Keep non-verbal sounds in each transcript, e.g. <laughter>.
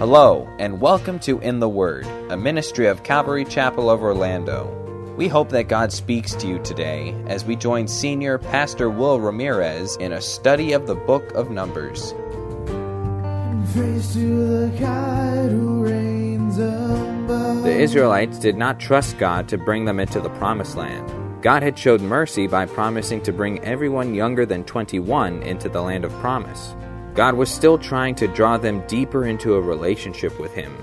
Hello, and welcome to In the Word, a ministry of Calvary Chapel of Orlando. We hope that God speaks to you today as we join Senior Pastor Will Ramirez in a study of the book of Numbers. The Israelites did not trust God to bring them into the promised land. God had showed mercy by promising to bring everyone younger than 21 into the land of promise. God was still trying to draw them deeper into a relationship with Him,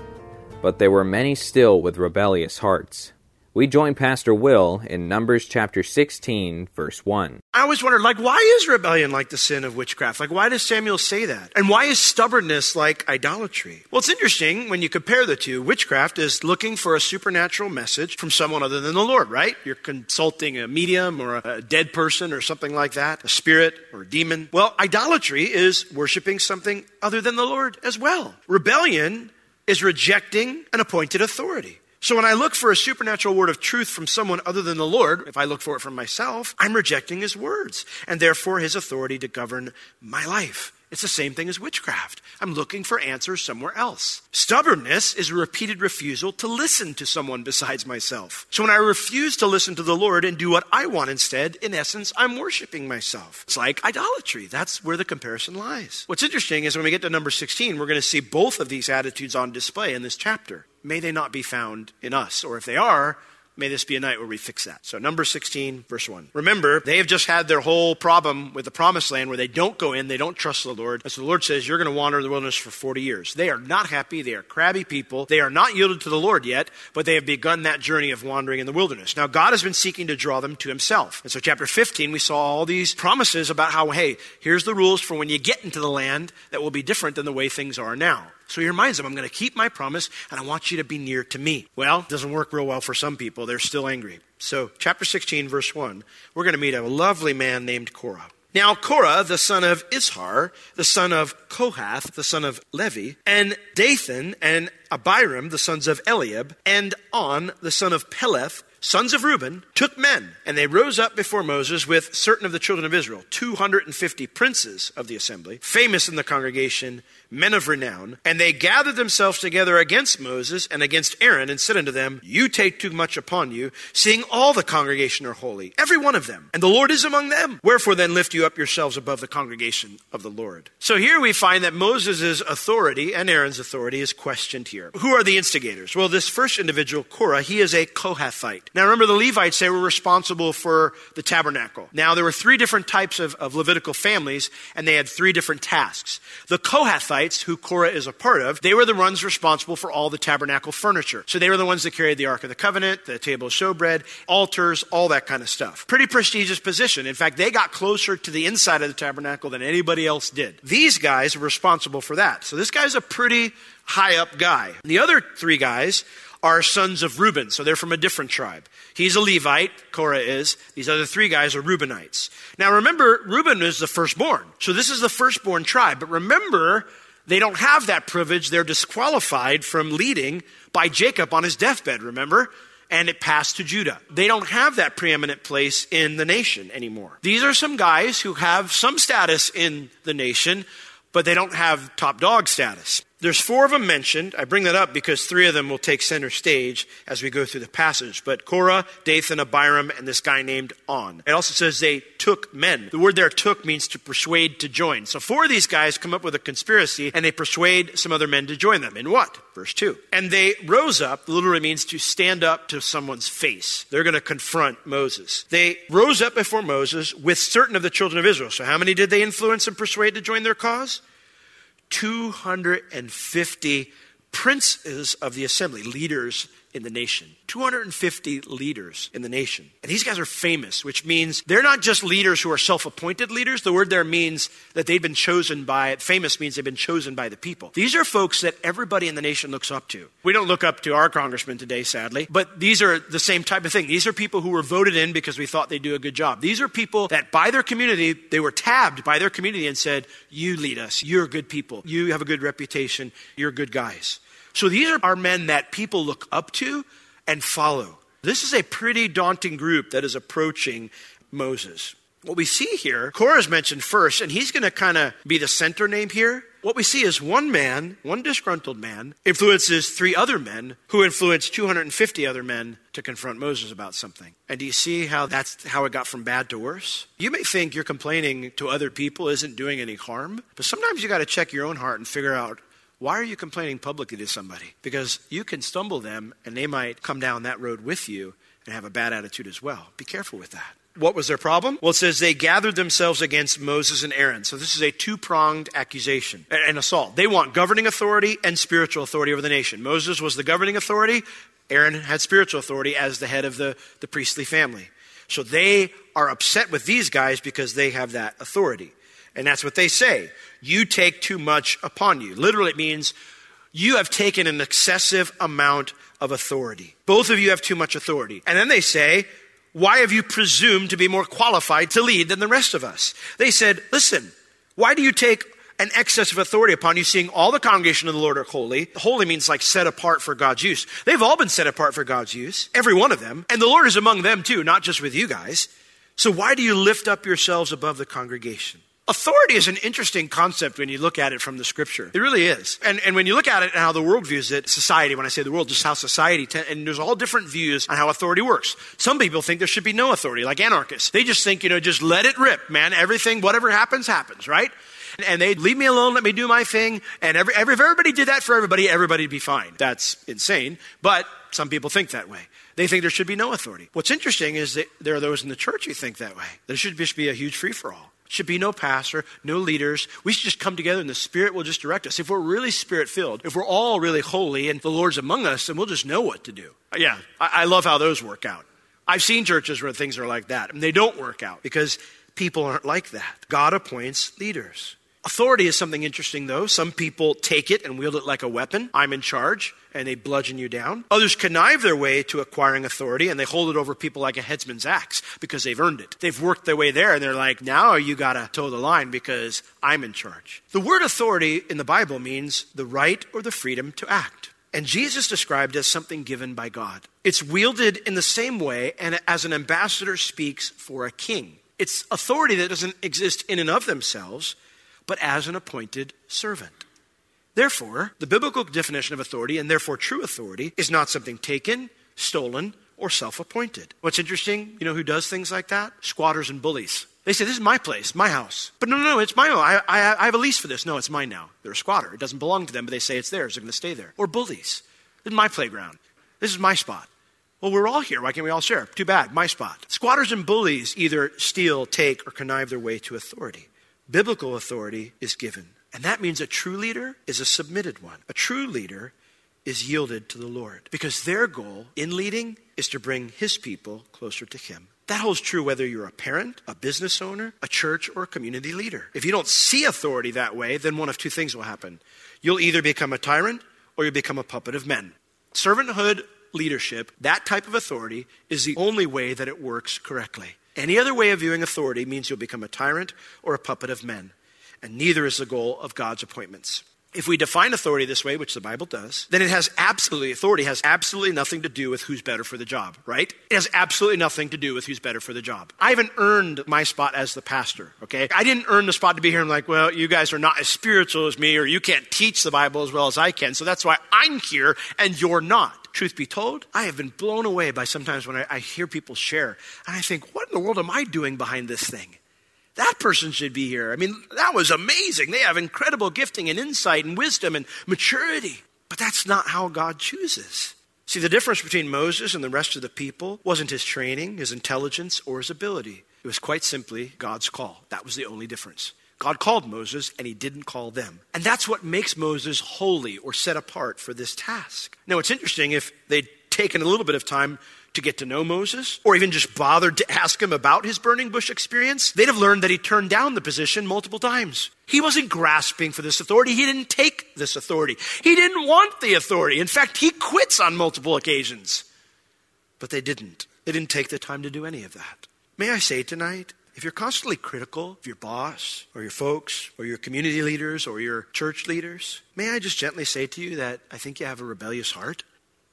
but there were many still with rebellious hearts. We join Pastor Will in Numbers chapter 16, verse 1. I always wondered, like, why is rebellion like the sin of witchcraft? Like, why does Samuel say that? And why is stubbornness like idolatry? Well, it's interesting when you compare the two. Witchcraft is looking for a supernatural message from someone other than the Lord, right? You're consulting a medium or a dead person or something like that, a spirit or a demon. Well, idolatry is worshiping something other than the Lord as well. Rebellion is rejecting an appointed authority. So when I look for a supernatural word of truth from someone other than the Lord, if I look for it from myself, I'm rejecting his words and therefore his authority to govern my life. It's the same thing as witchcraft. I'm looking for answers somewhere else. Stubbornness is a repeated refusal to listen to someone besides myself. So when I refuse to listen to the Lord and do what I want instead, in essence, I'm worshiping myself. It's like idolatry. That's where the comparison lies. What's interesting is when we get to number 16, we're going to see both of these attitudes on display in this chapter. May they not be found in us, or if they are, May this be a night where we fix that. So, number 16, verse 1. Remember, they have just had their whole problem with the promised land where they don't go in, they don't trust the Lord. As the Lord says, You're going to wander in the wilderness for 40 years. They are not happy. They are crabby people. They are not yielded to the Lord yet, but they have begun that journey of wandering in the wilderness. Now, God has been seeking to draw them to Himself. And so, chapter 15, we saw all these promises about how, hey, here's the rules for when you get into the land that will be different than the way things are now. So he reminds them, I'm going to keep my promise and I want you to be near to me. Well, it doesn't work real well for some people. They're still angry. So, chapter 16, verse 1, we're going to meet a lovely man named Korah. Now, Korah, the son of Izhar, the son of Kohath, the son of Levi, and Dathan and Abiram, the sons of Eliab, and On, the son of Peleth, sons of Reuben, took men, and they rose up before Moses with certain of the children of Israel, 250 princes of the assembly, famous in the congregation, men of renown. And they gathered themselves together against Moses and against Aaron, and said unto them, You take too much upon you, seeing all the congregation are holy, every one of them, and the Lord is among them. Wherefore then lift you up yourselves above the congregation of the Lord. So here we find that Moses' authority and Aaron's authority is questioned here. Who are the instigators? Well, this first individual, Korah, he is a Kohathite. Now remember, the Levites, they were responsible for the tabernacle. Now there were three different types of, of Levitical families, and they had three different tasks. The Kohathites, who Korah is a part of, they were the ones responsible for all the tabernacle furniture. So they were the ones that carried the Ark of the Covenant, the table of showbread, altars, all that kind of stuff. Pretty prestigious position. In fact, they got closer to the inside of the tabernacle than anybody else did. These guys were responsible for that. So this guy's a pretty high up guy. The other three guys are sons of Reuben, so they're from a different tribe. He's a Levite, Korah is. These other three guys are Reubenites. Now remember, Reuben is the firstborn. So this is the firstborn tribe. But remember, they don't have that privilege. They're disqualified from leading by Jacob on his deathbed, remember? And it passed to Judah. They don't have that preeminent place in the nation anymore. These are some guys who have some status in the nation, but they don't have top dog status. There's four of them mentioned. I bring that up because three of them will take center stage as we go through the passage. But Korah, Dathan, Abiram, and this guy named On. It also says they took men. The word there took means to persuade to join. So four of these guys come up with a conspiracy and they persuade some other men to join them. In what? Verse 2. And they rose up, literally means to stand up to someone's face. They're going to confront Moses. They rose up before Moses with certain of the children of Israel. So how many did they influence and persuade to join their cause? 250 princes of the assembly, leaders in the nation. 250 leaders in the nation. And these guys are famous, which means they're not just leaders who are self appointed leaders. The word there means that they've been chosen by, famous means they've been chosen by the people. These are folks that everybody in the nation looks up to. We don't look up to our congressman today, sadly, but these are the same type of thing. These are people who were voted in because we thought they'd do a good job. These are people that by their community, they were tabbed by their community and said, You lead us. You're good people. You have a good reputation. You're good guys. So these are our men that people look up to and follow. This is a pretty daunting group that is approaching Moses. What we see here, Korah is mentioned first, and he's going to kind of be the center name here. what we see is one man, one disgruntled man, influences three other men who influence 250 other men to confront Moses about something. And do you see how that's how it got from bad to worse? You may think your complaining to other people isn't doing any harm, but sometimes you got to check your own heart and figure out why are you complaining publicly to somebody? Because you can stumble them and they might come down that road with you and have a bad attitude as well. Be careful with that. What was their problem? Well, it says they gathered themselves against Moses and Aaron. So this is a two pronged accusation and assault. They want governing authority and spiritual authority over the nation. Moses was the governing authority, Aaron had spiritual authority as the head of the, the priestly family. So they are upset with these guys because they have that authority. And that's what they say. You take too much upon you. Literally, it means you have taken an excessive amount of authority. Both of you have too much authority. And then they say, why have you presumed to be more qualified to lead than the rest of us? They said, Listen, why do you take an excess of authority upon you, seeing all the congregation of the Lord are holy. Holy means like set apart for God's use. They've all been set apart for God's use, every one of them. And the Lord is among them too, not just with you guys. So why do you lift up yourselves above the congregation? Authority is an interesting concept when you look at it from the scripture. It really is. And, and when you look at it and how the world views it, society, when I say the world, just how society, and there's all different views on how authority works. Some people think there should be no authority, like anarchists. They just think, you know, just let it rip, man. Everything, whatever happens, happens, right? And they'd leave me alone, let me do my thing. And every, every, if everybody did that for everybody, everybody'd be fine. That's insane. But some people think that way. They think there should be no authority. What's interesting is that there are those in the church who think that way. There should just be a huge free for all should be no pastor, no leaders. We should just come together and the Spirit will just direct us. If we're really Spirit filled, if we're all really holy and the Lord's among us, then we'll just know what to do. Yeah, I, I love how those work out. I've seen churches where things are like that, and they don't work out because people aren't like that. God appoints leaders. Authority is something interesting, though. Some people take it and wield it like a weapon. I'm in charge, and they bludgeon you down. Others connive their way to acquiring authority, and they hold it over people like a headsman's axe because they've earned it. They've worked their way there, and they're like, now you got to toe the line because I'm in charge. The word authority in the Bible means the right or the freedom to act. And Jesus described as something given by God. It's wielded in the same way and as an ambassador speaks for a king. It's authority that doesn't exist in and of themselves, but as an appointed servant. Therefore, the biblical definition of authority, and therefore true authority, is not something taken, stolen, or self appointed. What's interesting, you know who does things like that? Squatters and bullies. They say, This is my place, my house. But no, no, no, it's my own. I, I, I have a lease for this. No, it's mine now. They're a squatter. It doesn't belong to them, but they say it's theirs. They're going to stay there. Or bullies. This is my playground. This is my spot. Well, we're all here. Why can't we all share? Too bad. My spot. Squatters and bullies either steal, take, or connive their way to authority biblical authority is given. And that means a true leader is a submitted one. A true leader is yielded to the Lord because their goal in leading is to bring his people closer to him. That holds true whether you're a parent, a business owner, a church, or a community leader. If you don't see authority that way, then one of two things will happen. You'll either become a tyrant or you'll become a puppet of men. Servanthood leadership, that type of authority, is the only way that it works correctly. Any other way of viewing authority means you'll become a tyrant or a puppet of men, and neither is the goal of God's appointments. If we define authority this way, which the Bible does, then it has absolutely, authority has absolutely nothing to do with who's better for the job, right? It has absolutely nothing to do with who's better for the job. I haven't earned my spot as the pastor, okay? I didn't earn the spot to be here I'm like, well, you guys are not as spiritual as me, or you can't teach the Bible as well as I can, so that's why I'm here and you're not. Truth be told, I have been blown away by sometimes when I, I hear people share, and I think, what in the world am I doing behind this thing? That person should be here. I mean, that was amazing. They have incredible gifting and insight and wisdom and maturity. But that's not how God chooses. See, the difference between Moses and the rest of the people wasn't his training, his intelligence, or his ability. It was quite simply God's call. That was the only difference. God called Moses and he didn't call them. And that's what makes Moses holy or set apart for this task. Now, it's interesting if they'd taken a little bit of time to get to know Moses or even just bothered to ask him about his burning bush experience, they'd have learned that he turned down the position multiple times. He wasn't grasping for this authority. He didn't take this authority. He didn't want the authority. In fact, he quits on multiple occasions. But they didn't. They didn't take the time to do any of that. May I say tonight, if you're constantly critical of your boss or your folks or your community leaders or your church leaders, may I just gently say to you that I think you have a rebellious heart?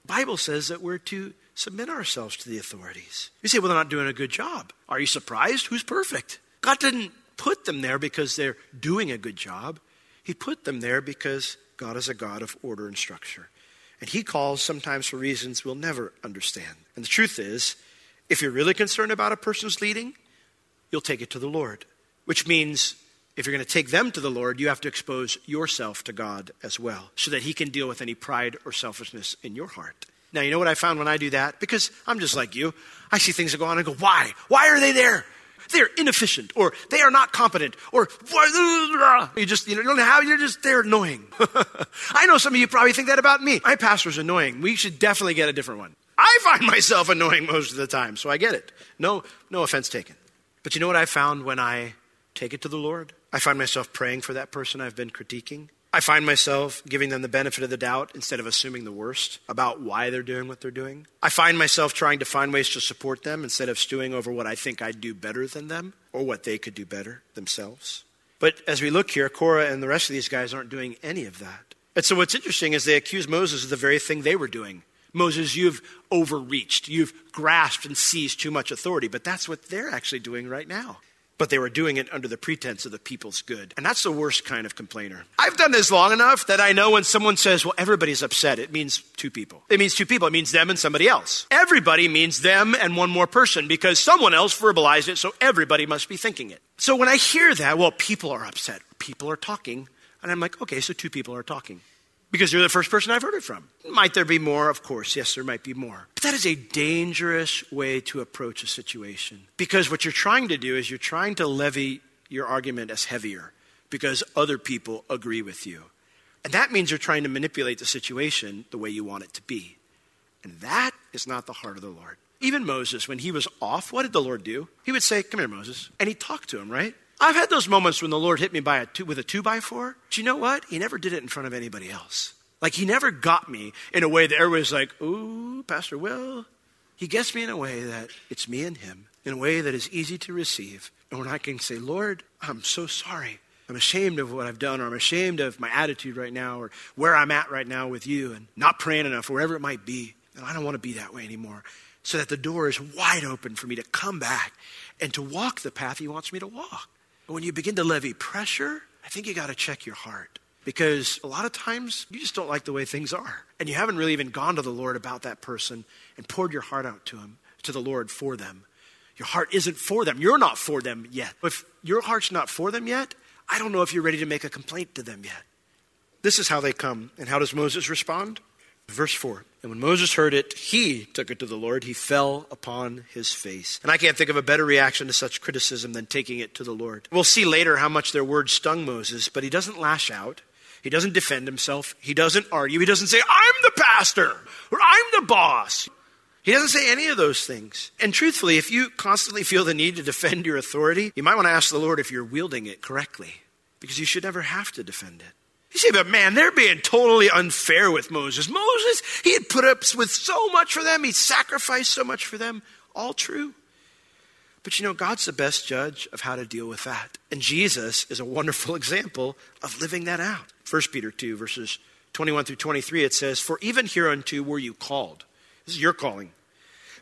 The Bible says that we're to submit ourselves to the authorities. You say, well, they're not doing a good job. Are you surprised? Who's perfect? God didn't put them there because they're doing a good job. He put them there because God is a God of order and structure. And He calls sometimes for reasons we'll never understand. And the truth is, if you're really concerned about a person's leading, you'll take it to the Lord, which means if you're going to take them to the Lord, you have to expose yourself to God as well, so that He can deal with any pride or selfishness in your heart. Now, you know what I found when I do that? Because I'm just like you. I see things that go on and go, why? Why are they there? They're inefficient, or they are not competent, or you just you, know, don't know how you're just they're annoying. <laughs> I know some of you probably think that about me. My pastor's annoying. We should definitely get a different one. I find myself annoying most of the time, so I get it. No, no offense taken. But you know what I found when I take it to the Lord? I find myself praying for that person I've been critiquing. I find myself giving them the benefit of the doubt instead of assuming the worst about why they're doing what they're doing. I find myself trying to find ways to support them instead of stewing over what I think I'd do better than them or what they could do better themselves. But as we look here, Korah and the rest of these guys aren't doing any of that. And so what's interesting is they accuse Moses of the very thing they were doing. Moses, you've overreached. You've grasped and seized too much authority. But that's what they're actually doing right now but they were doing it under the pretense of the people's good. And that's the worst kind of complainer. I've done this long enough that I know when someone says, well, everybody's upset, it means two people. It means two people. It means them and somebody else. Everybody means them and one more person because someone else verbalized it, so everybody must be thinking it. So when I hear that, well, people are upset, people are talking, and I'm like, okay, so two people are talking because you're the first person I've heard it from. Might there be more? Of course, yes, there might be more. But that is a dangerous way to approach a situation because what you're trying to do is you're trying to levy your argument as heavier because other people agree with you. And that means you're trying to manipulate the situation the way you want it to be. And that is not the heart of the Lord. Even Moses, when he was off, what did the Lord do? He would say, Come here, Moses. And he talked to him, right? I've had those moments when the Lord hit me by a two, with a two by four. Do you know what? He never did it in front of anybody else. Like he never got me in a way that everybody's like, ooh, Pastor Will. He gets me in a way that it's me and him, in a way that is easy to receive. And when I can say, Lord, I'm so sorry. I'm ashamed of what I've done, or I'm ashamed of my attitude right now, or where I'm at right now with you, and not praying enough, wherever it might be. And I don't want to be that way anymore. So that the door is wide open for me to come back and to walk the path he wants me to walk. But when you begin to levy pressure, I think you got to check your heart. Because a lot of times you just don't like the way things are. And you haven't really even gone to the Lord about that person and poured your heart out to him, to the Lord for them. Your heart isn't for them. You're not for them yet. If your heart's not for them yet, I don't know if you're ready to make a complaint to them yet. This is how they come. And how does Moses respond? Verse 4 And when Moses heard it, he took it to the Lord. He fell upon his face. And I can't think of a better reaction to such criticism than taking it to the Lord. We'll see later how much their words stung Moses, but he doesn't lash out. He doesn't defend himself. He doesn't argue. He doesn't say, I'm the pastor or I'm the boss. He doesn't say any of those things. And truthfully, if you constantly feel the need to defend your authority, you might want to ask the Lord if you're wielding it correctly, because you should never have to defend it. You say, but man, they're being totally unfair with Moses. Moses, he had put up with so much for them, he sacrificed so much for them. All true. But you know, God's the best judge of how to deal with that. And Jesus is a wonderful <laughs> example of living that out. 1 Peter 2, verses 21 through 23, it says, For even hereunto were you called. This is your calling.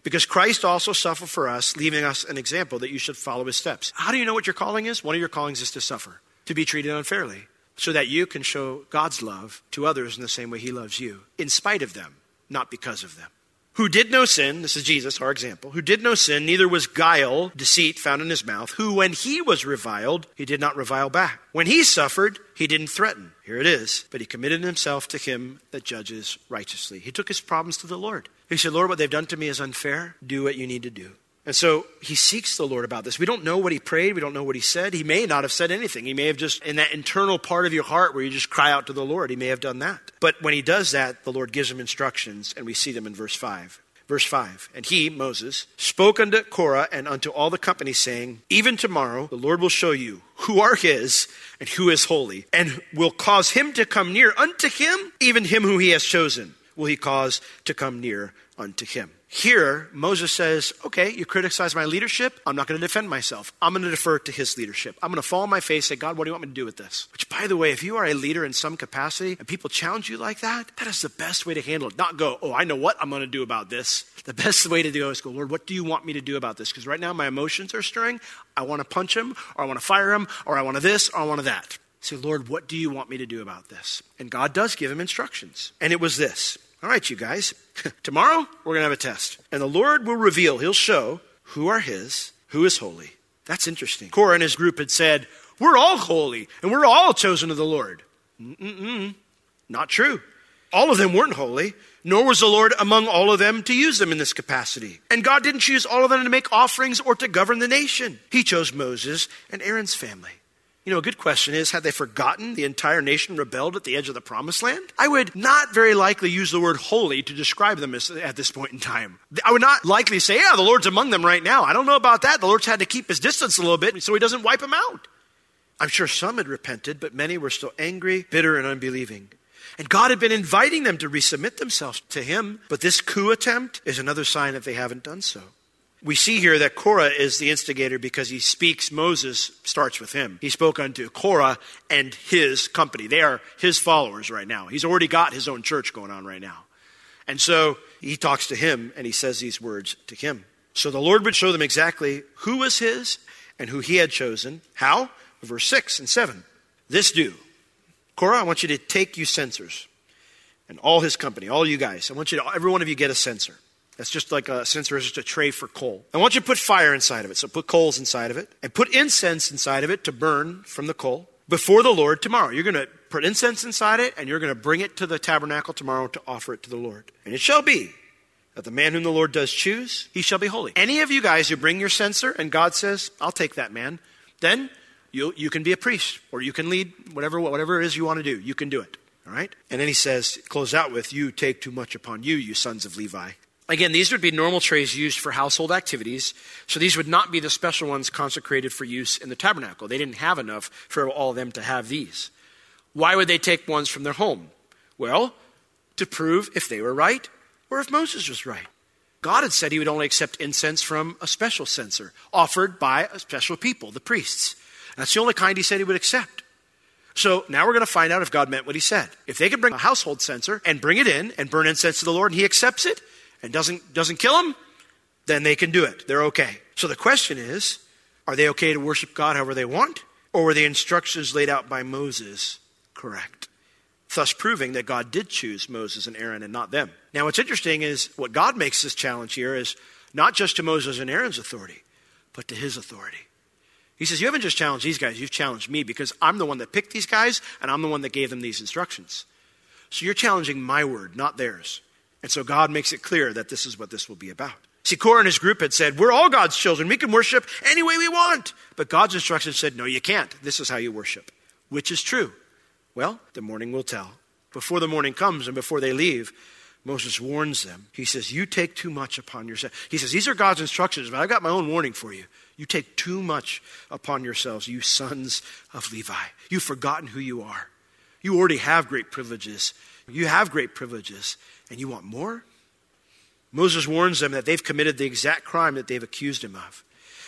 Because Christ also suffered for us, leaving us an example that you should follow his steps. How do you know what your calling is? One of your callings is to suffer, to be treated unfairly so that you can show God's love to others in the same way He loves you, in spite of them, not because of them. Who did no sin, this is Jesus, our example, who did no sin, neither was guile, deceit found in his mouth, who, when he was reviled, he did not revile back. When he suffered, he didn't threaten. Here it is. But he committed himself to him that judges righteously. He took his problems to the Lord. He said, Lord, what they've done to me is unfair. Do what you need to do. And so he seeks the Lord about this. We don't know what he prayed. We don't know what he said. He may not have said anything. He may have just, in that internal part of your heart where you just cry out to the Lord, he may have done that. But when he does that, the Lord gives him instructions, and we see them in verse 5. Verse 5 And he, Moses, spoke unto Korah and unto all the company, saying, Even tomorrow the Lord will show you who are his and who is holy, and will cause him to come near unto him, even him who he has chosen, will he cause to come near unto him. Here, Moses says, Okay, you criticize my leadership. I'm not going to defend myself. I'm going to defer to his leadership. I'm going to fall on my face and say, God, what do you want me to do with this? Which, by the way, if you are a leader in some capacity and people challenge you like that, that is the best way to handle it. Not go, Oh, I know what I'm going to do about this. The best way to do is go, Lord, what do you want me to do about this? Because right now my emotions are stirring. I want to punch him, or I want to fire him, or I want to this, or I want to that. Say, Lord, what do you want me to do about this? And God does give him instructions. And it was this All right, you guys, <laughs> tomorrow we're going to have a test. And the Lord will reveal, he'll show who are his, who is holy. That's interesting. Korah and his group had said, We're all holy and we're all chosen of the Lord. Mm-mm, not true. All of them weren't holy, nor was the Lord among all of them to use them in this capacity. And God didn't choose all of them to make offerings or to govern the nation. He chose Moses and Aaron's family. You know, a good question is had they forgotten the entire nation rebelled at the edge of the promised land? I would not very likely use the word holy to describe them as, at this point in time. I would not likely say, yeah, the Lord's among them right now. I don't know about that. The Lord's had to keep his distance a little bit so he doesn't wipe them out. I'm sure some had repented, but many were still angry, bitter, and unbelieving. And God had been inviting them to resubmit themselves to Him, but this coup attempt is another sign that they haven't done so. We see here that Korah is the instigator because he speaks, Moses starts with him. He spoke unto Korah and his company. They are his followers right now. He's already got his own church going on right now. And so he talks to him and he says these words to him. So the Lord would show them exactly who was his and who he had chosen. How? Verse 6 and 7. This do Korah, I want you to take you censers and all his company, all you guys. I want you to, every one of you get a censer. That's just like a censer is just a tray for coal. I want you to put fire inside of it. So put coals inside of it and put incense inside of it to burn from the coal before the Lord tomorrow. You're going to put incense inside it and you're going to bring it to the tabernacle tomorrow to offer it to the Lord. And it shall be that the man whom the Lord does choose, he shall be holy. Any of you guys who bring your censer and God says, I'll take that man, then you, you can be a priest or you can lead whatever, whatever it is you want to do. You can do it. All right? And then he says, close out with, You take too much upon you, you sons of Levi. Again, these would be normal trays used for household activities, so these would not be the special ones consecrated for use in the tabernacle. They didn't have enough for all of them to have these. Why would they take ones from their home? Well, to prove if they were right or if Moses was right. God had said he would only accept incense from a special censer, offered by a special people, the priests. That's the only kind he said he would accept. So now we're going to find out if God meant what he said. If they can bring a household censer and bring it in and burn incense to the Lord and he accepts it and doesn't, doesn't kill them, then they can do it. They're okay. So the question is are they okay to worship God however they want? Or were the instructions laid out by Moses correct? Thus proving that God did choose Moses and Aaron and not them. Now, what's interesting is what God makes this challenge here is not just to Moses and Aaron's authority, but to his authority. He says, You haven't just challenged these guys, you've challenged me because I'm the one that picked these guys and I'm the one that gave them these instructions. So you're challenging my word, not theirs. And so God makes it clear that this is what this will be about. See, Korah and his group had said, We're all God's children. We can worship any way we want. But God's instructions said, No, you can't. This is how you worship. Which is true? Well, the morning will tell. Before the morning comes and before they leave, Moses warns them. He says, You take too much upon yourself. He says, These are God's instructions, but I've got my own warning for you. You take too much upon yourselves, you sons of Levi. You've forgotten who you are. You already have great privileges. You have great privileges, and you want more? Moses warns them that they've committed the exact crime that they've accused him of.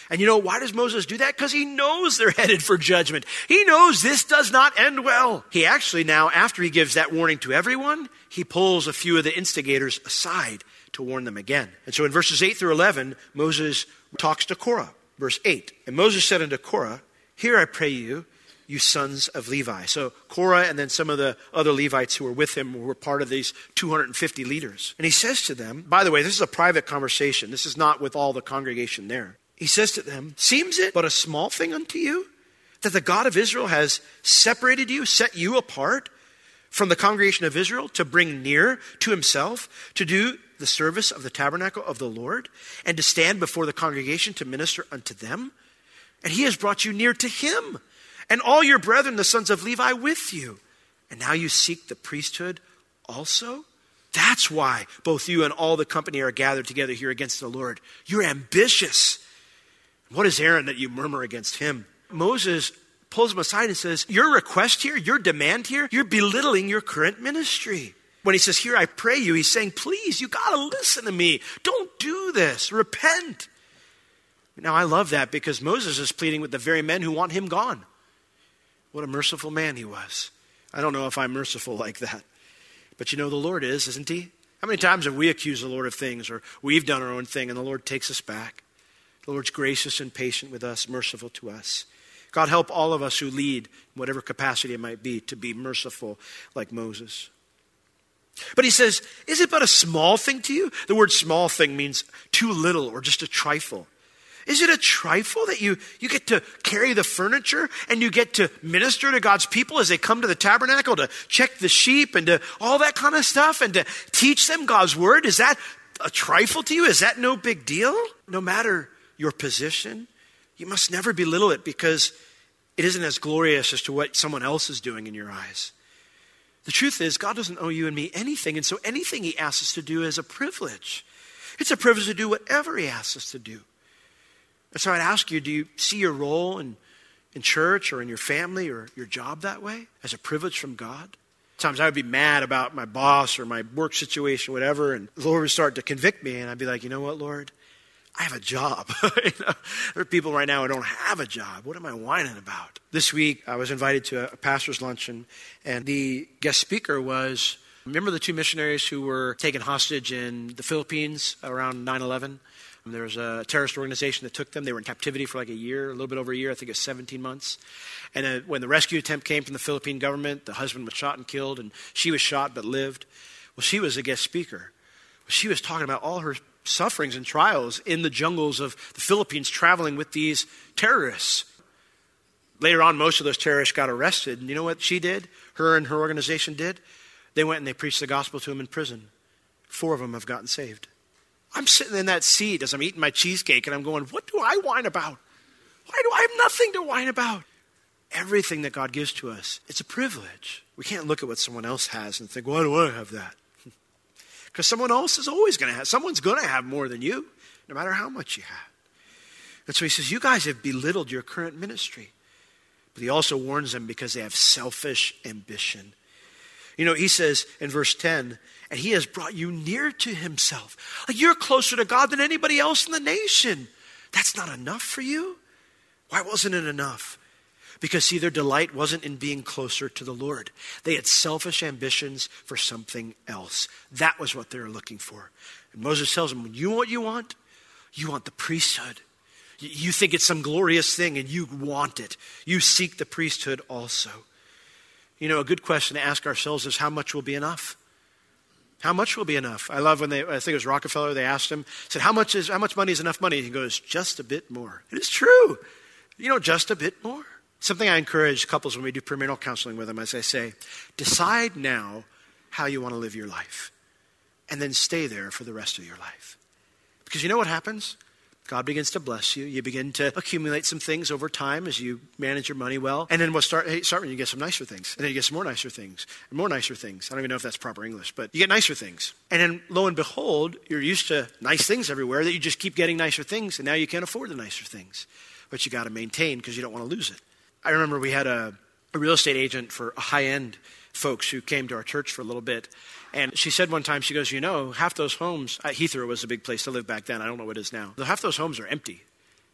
And you know, why does Moses do that? Because he knows they're <laughs> headed for judgment. He knows this does not end well. He actually now, after he gives that warning to everyone, he pulls a few of the instigators aside to warn them again. And so in verses 8 through 11, Moses talks to Korah. Verse 8 And Moses said unto Korah, Hear I pray you, you sons of Levi. So Korah and then some of the other Levites who were with him were part of these 250 leaders. And he says to them, by the way, this is a private conversation. This is not with all the congregation there. He says to them, Seems it but a small thing unto you that the God of Israel has separated you, set you apart from the congregation of Israel to bring near to himself, to do the service of the tabernacle of the Lord, and to stand before the congregation to minister unto them? And he has brought you near to him, and all your brethren, the sons of Levi, with you. And now you seek the priesthood also? That's why both you and all the company are gathered together here against the Lord. You're ambitious. What is Aaron that you murmur against him? Moses pulls him aside and says, Your request here, your demand here, you're belittling your current ministry. When he says, Here I pray you, he's saying, Please, you got to listen to me. Don't do this. Repent. Now, I love that because Moses is pleading with the very men who want him gone. What a merciful man he was. I don't know if I'm merciful like that. But you know, the Lord is, isn't he? How many times have we accused the Lord of things or we've done our own thing and the Lord takes us back? The Lord's gracious and patient with us, merciful to us. God help all of us who lead, whatever capacity it might be, to be merciful like Moses. But he says, Is it but a small thing to you? The word small thing means too little or just a trifle. Is it a trifle that you, you get to carry the furniture and you get to minister to God's people as they come to the tabernacle to check the sheep and to all that kind of stuff and to teach them God's word? Is that a trifle to you? Is that no big deal? No matter your position, you must never belittle it because it isn't as glorious as to what someone else is doing in your eyes. The truth is, God doesn't owe you and me anything, and so anything He asks us to do is a privilege. It's a privilege to do whatever He asks us to do. And so I'd ask you do you see your role in, in church or in your family or your job that way as a privilege from God? Sometimes I would be mad about my boss or my work situation, whatever, and the Lord would start to convict me, and I'd be like, you know what, Lord? I have a job. <laughs> you know, there are people right now who don't have a job. What am I whining about? This week, I was invited to a pastor's luncheon, and the guest speaker was remember the two missionaries who were taken hostage in the Philippines around 9 11? There was a terrorist organization that took them. They were in captivity for like a year, a little bit over a year, I think it was 17 months. And uh, when the rescue attempt came from the Philippine government, the husband was shot and killed, and she was shot but lived. Well, she was a guest speaker. She was talking about all her sufferings and trials in the jungles of the Philippines traveling with these terrorists. Later on, most of those terrorists got arrested. And you know what she did? Her and her organization did? They went and they preached the gospel to them in prison. Four of them have gotten saved. I'm sitting in that seat as I'm eating my cheesecake and I'm going, what do I whine about? Why do I have nothing to whine about? Everything that God gives to us, it's a privilege. We can't look at what someone else has and think, why do I have that? <laughs> Because someone else is always going to have, someone's going to have more than you, no matter how much you have. And so he says, You guys have belittled your current ministry. But he also warns them because they have selfish ambition. You know, he says in verse 10, and he has brought you near to himself. Like you're closer to God than anybody else in the nation. That's not enough for you? Why wasn't it enough? Because, see, their delight wasn't in being closer to the Lord. They had selfish ambitions for something else. That was what they were looking for. And Moses tells them, you want what you want? You want the priesthood. You think it's some glorious thing and you want it. You seek the priesthood also. You know, a good question to ask ourselves is how much will be enough? How much will be enough? I love when they, I think it was Rockefeller, they asked him, said, how much, is, how much money is enough money? He goes, just a bit more. It is true. You know, just a bit more. Something I encourage couples when we do premarital counseling with them, as I say, decide now how you want to live your life, and then stay there for the rest of your life. Because you know what happens? God begins to bless you. You begin to accumulate some things over time as you manage your money well. And then we'll start, hey, start when you get some nicer things. And then you get some more nicer things, and more nicer things. I don't even know if that's proper English, but you get nicer things. And then lo and behold, you're used to nice things everywhere that you just keep getting nicer things, and now you can't afford the nicer things. But you got to maintain because you don't want to lose it. I remember we had a, a real estate agent for high end folks who came to our church for a little bit. And she said one time, she goes, You know, half those homes, uh, Heathrow was a big place to live back then. I don't know what it is now. Half those homes are empty.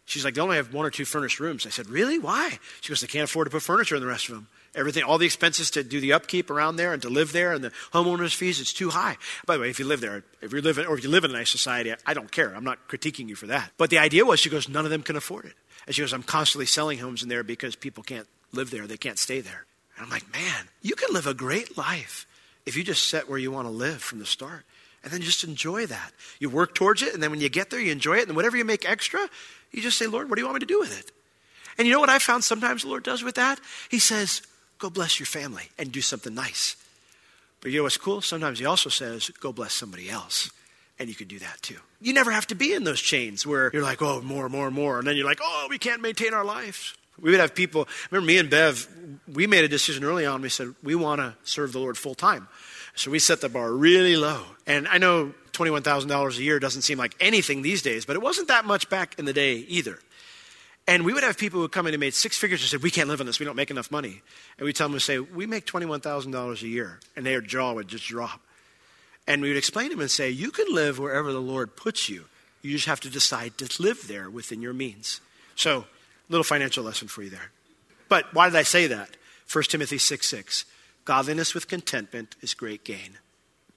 She's like, They only have one or two furnished rooms. I said, Really? Why? She goes, They can't afford to put furniture in the rest of them. Everything, all the expenses to do the upkeep around there and to live there and the homeowners' fees, it's too high. By the way, if you live there, if you live in, or if you live in a nice society, I don't care. I'm not critiquing you for that. But the idea was, she goes, None of them can afford it. And she goes, I'm constantly selling homes in there because people can't live there. They can't stay there. And I'm like, man, you can live a great life if you just set where you want to live from the start and then just enjoy that. You work towards it, and then when you get there, you enjoy it, and whatever you make extra, you just say, Lord, what do you want me to do with it? And you know what I found sometimes the Lord does with that? He says, go bless your family and do something nice. But you know what's cool? Sometimes He also says, go bless somebody else. And you can do that too. You never have to be in those chains where you're like, oh, more, more, more. And then you're like, oh, we can't maintain our lives. We would have people, remember me and Bev, we made a decision early on. We said, we want to serve the Lord full time. So we set the bar really low. And I know $21,000 a year doesn't seem like anything these days, but it wasn't that much back in the day either. And we would have people who come in and made six figures and said, We can't live on this. We don't make enough money. And we tell them to say, We make $21,000 a year. And their jaw would just drop. And we would explain to them and say, You can live wherever the Lord puts you. You just have to decide to live there within your means. So, little financial lesson for you there. But why did I say that? 1 Timothy 6 6. Godliness with contentment is great gain.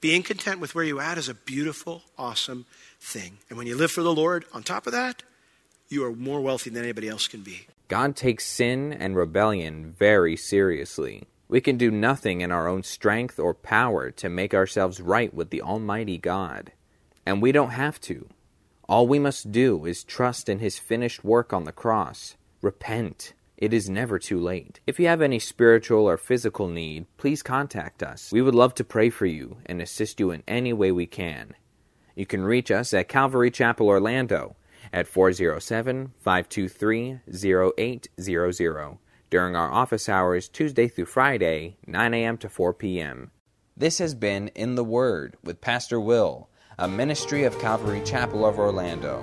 Being content with where you're at is a beautiful, awesome thing. And when you live for the Lord, on top of that, you are more wealthy than anybody else can be. God takes sin and rebellion very seriously. We can do nothing in our own strength or power to make ourselves right with the Almighty God. And we don't have to. All we must do is trust in His finished work on the cross. Repent. It is never too late. If you have any spiritual or physical need, please contact us. We would love to pray for you and assist you in any way we can. You can reach us at Calvary Chapel Orlando at 407 523 0800 during our office hours Tuesday through Friday, 9 a.m. to 4 p.m. This has been In the Word with Pastor Will, a ministry of Calvary Chapel of Orlando.